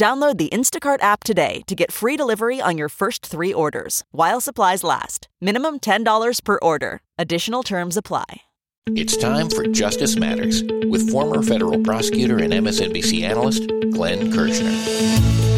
Download the Instacart app today to get free delivery on your first three orders while supplies last. Minimum $10 per order. Additional terms apply. It's time for Justice Matters with former federal prosecutor and MSNBC analyst Glenn Kirschner.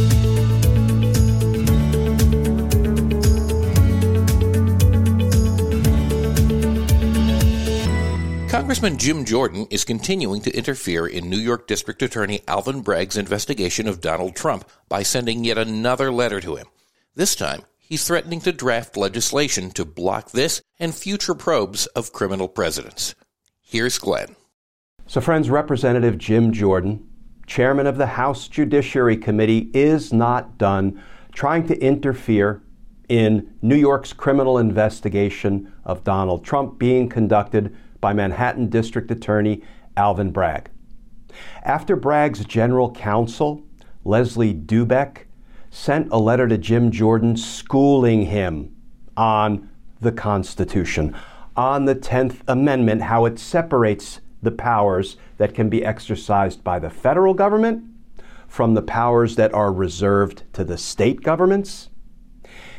Congressman Jim Jordan is continuing to interfere in New York District Attorney Alvin Bragg's investigation of Donald Trump by sending yet another letter to him. This time, he's threatening to draft legislation to block this and future probes of criminal presidents. Here's Glenn. So, friends, Representative Jim Jordan, chairman of the House Judiciary Committee, is not done trying to interfere in New York's criminal investigation of Donald Trump being conducted by Manhattan District Attorney Alvin Bragg. After Bragg's general counsel, Leslie Dubeck, sent a letter to Jim Jordan schooling him on the Constitution, on the 10th Amendment, how it separates the powers that can be exercised by the federal government from the powers that are reserved to the state governments.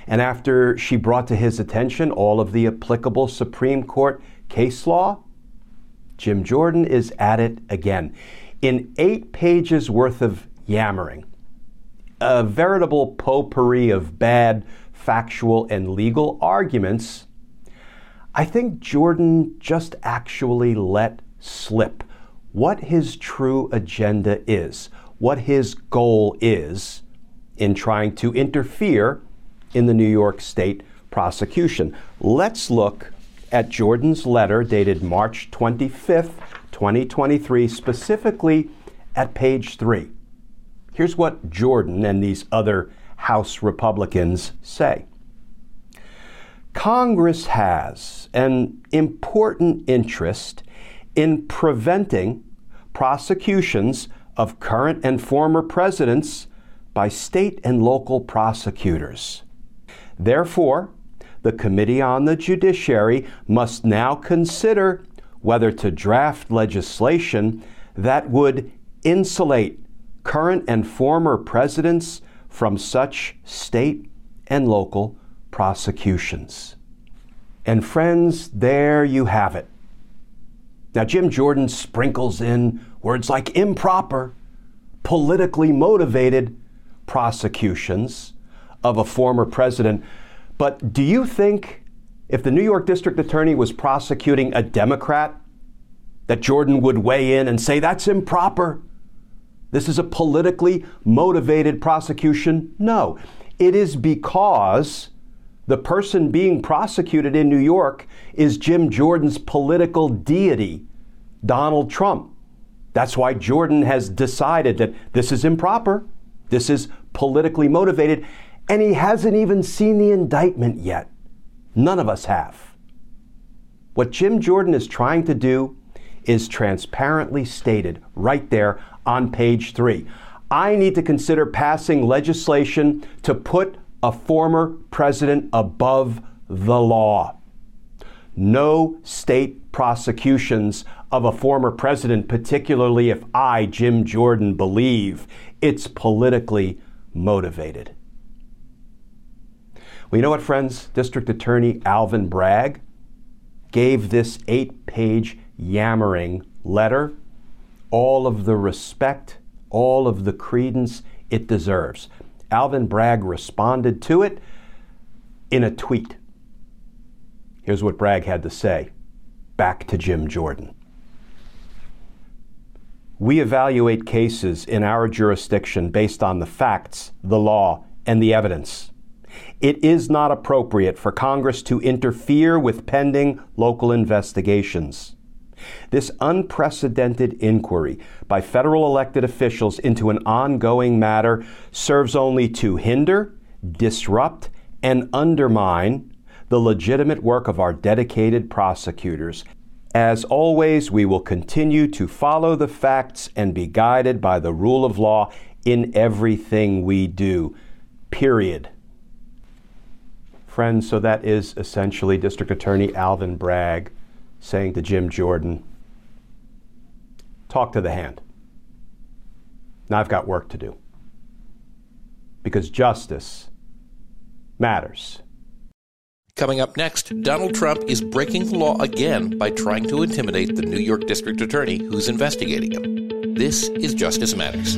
And after she brought to his attention all of the applicable Supreme Court case law, Jim Jordan is at it again. In eight pages worth of yammering, a veritable potpourri of bad factual and legal arguments, I think Jordan just actually let slip what his true agenda is, what his goal is in trying to interfere in the New York State prosecution. Let's look at Jordan's letter dated March 25th, 2023, specifically at page 3. Here's what Jordan and these other House Republicans say Congress has an important interest in preventing prosecutions of current and former presidents by state and local prosecutors. Therefore, the Committee on the Judiciary must now consider whether to draft legislation that would insulate current and former presidents from such state and local prosecutions. And friends, there you have it. Now, Jim Jordan sprinkles in words like improper, politically motivated prosecutions of a former president but do you think if the New York District Attorney was prosecuting a Democrat, that Jordan would weigh in and say that's improper? This is a politically motivated prosecution? No. It is because the person being prosecuted in New York is Jim Jordan's political deity, Donald Trump. That's why Jordan has decided that this is improper, this is politically motivated, and he hasn't even seen the indictment yet. None of us have. What Jim Jordan is trying to do is transparently stated right there on page three. I need to consider passing legislation to put a former president above the law. No state prosecutions of a former president, particularly if I, Jim Jordan, believe it's politically motivated. Well, you know what, friends? District Attorney Alvin Bragg gave this eight page yammering letter all of the respect, all of the credence it deserves. Alvin Bragg responded to it in a tweet. Here's what Bragg had to say back to Jim Jordan. We evaluate cases in our jurisdiction based on the facts, the law, and the evidence. It is not appropriate for Congress to interfere with pending local investigations. This unprecedented inquiry by federal elected officials into an ongoing matter serves only to hinder, disrupt, and undermine the legitimate work of our dedicated prosecutors. As always, we will continue to follow the facts and be guided by the rule of law in everything we do. Period. Friends, so that is essentially District Attorney Alvin Bragg saying to Jim Jordan, Talk to the hand. Now I've got work to do. Because justice matters. Coming up next, Donald Trump is breaking the law again by trying to intimidate the New York District Attorney who's investigating him. This is Justice Matters.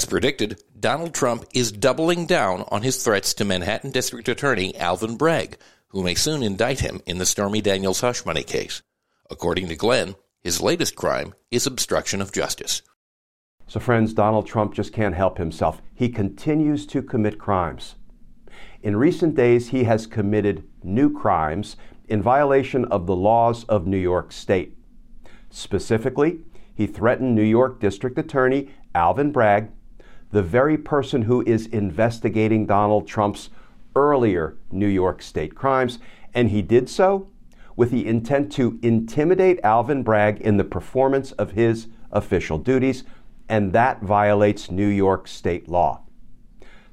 As predicted, Donald Trump is doubling down on his threats to Manhattan District Attorney Alvin Bragg, who may soon indict him in the Stormy Daniels hush money case. According to Glenn, his latest crime is obstruction of justice. So, friends, Donald Trump just can't help himself. He continues to commit crimes. In recent days, he has committed new crimes in violation of the laws of New York State. Specifically, he threatened New York District Attorney Alvin Bragg the very person who is investigating Donald Trump's earlier New York State crimes, and he did so with the intent to intimidate Alvin Bragg in the performance of his official duties, and that violates New York State law.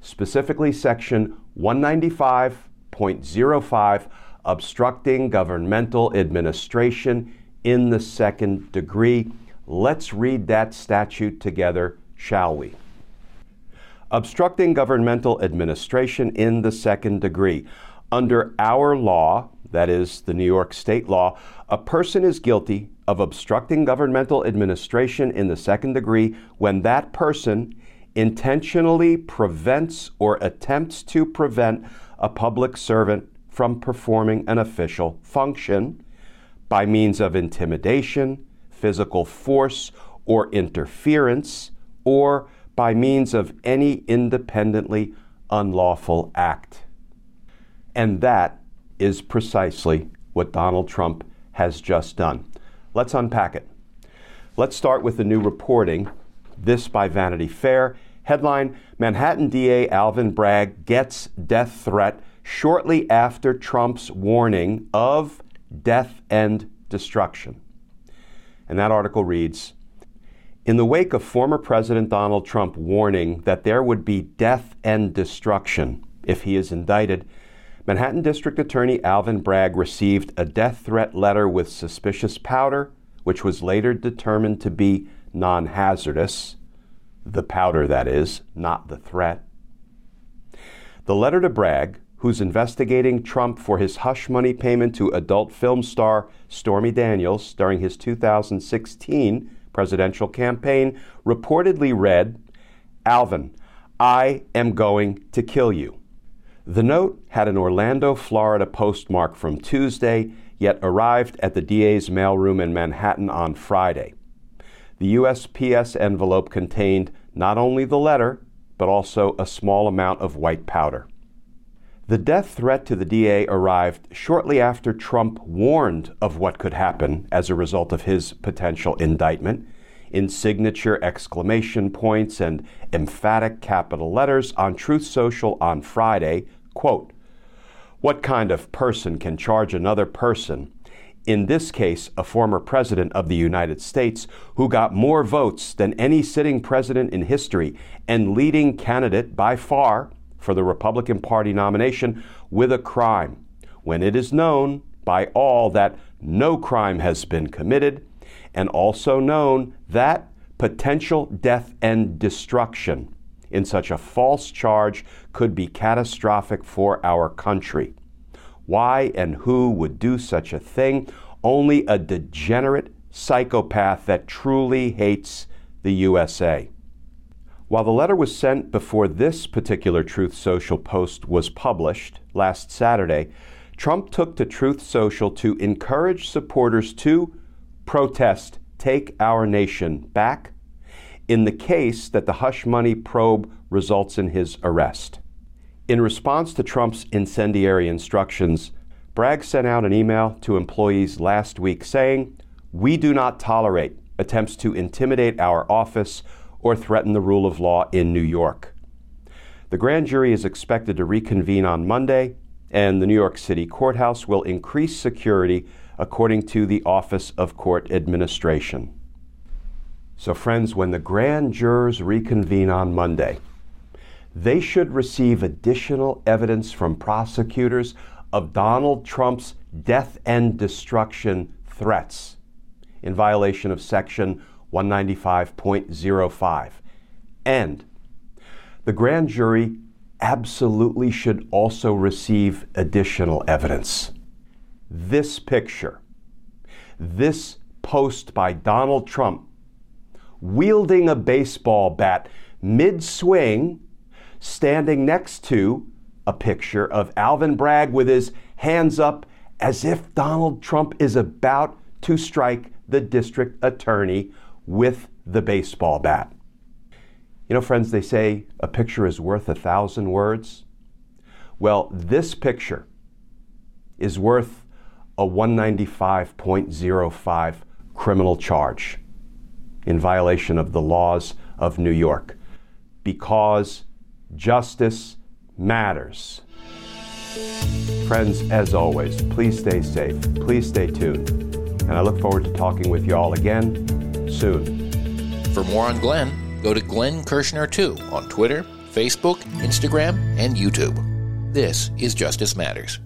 Specifically, Section 195.05, obstructing governmental administration in the second degree. Let's read that statute together, shall we? Obstructing governmental administration in the second degree. Under our law, that is the New York State law, a person is guilty of obstructing governmental administration in the second degree when that person intentionally prevents or attempts to prevent a public servant from performing an official function by means of intimidation, physical force, or interference, or by means of any independently unlawful act. And that is precisely what Donald Trump has just done. Let's unpack it. Let's start with the new reporting. This by Vanity Fair. Headline Manhattan DA Alvin Bragg gets death threat shortly after Trump's warning of death and destruction. And that article reads in the wake of former President Donald Trump warning that there would be death and destruction if he is indicted, Manhattan District Attorney Alvin Bragg received a death threat letter with suspicious powder, which was later determined to be non hazardous. The powder, that is, not the threat. The letter to Bragg, who's investigating Trump for his hush money payment to adult film star Stormy Daniels during his 2016 presidential campaign reportedly read Alvin, I am going to kill you. The note had an Orlando, Florida postmark from Tuesday, yet arrived at the DA's mailroom in Manhattan on Friday. The USPS envelope contained not only the letter, but also a small amount of white powder. The death threat to the DA arrived shortly after Trump warned of what could happen as a result of his potential indictment in signature exclamation points and emphatic capital letters on Truth Social on Friday, quote, What kind of person can charge another person, in this case a former president of the United States, who got more votes than any sitting president in history and leading candidate by far for the Republican Party nomination, with a crime, when it is known by all that no crime has been committed, and also known that potential death and destruction in such a false charge could be catastrophic for our country. Why and who would do such a thing? Only a degenerate psychopath that truly hates the USA. While the letter was sent before this particular Truth Social post was published last Saturday, Trump took to Truth Social to encourage supporters to protest Take Our Nation Back in the case that the hush money probe results in his arrest. In response to Trump's incendiary instructions, Bragg sent out an email to employees last week saying, We do not tolerate attempts to intimidate our office or threaten the rule of law in New York. The grand jury is expected to reconvene on Monday, and the New York City courthouse will increase security according to the Office of Court Administration. So, friends, when the grand jurors reconvene on Monday, they should receive additional evidence from prosecutors of Donald Trump's death and destruction threats in violation of Section 195.05. And the grand jury absolutely should also receive additional evidence. This picture, this post by Donald Trump wielding a baseball bat mid swing, standing next to a picture of Alvin Bragg with his hands up as if Donald Trump is about to strike the district attorney with the baseball bat. You know, friends, they say a picture is worth a thousand words. Well, this picture is worth a 195.05 criminal charge in violation of the laws of New York because justice matters. Friends, as always, please stay safe. Please stay tuned. And I look forward to talking with you all again soon. For more on Glenn, go to Glenn Kirschner2 on Twitter, Facebook, Instagram, and YouTube. This is Justice Matters.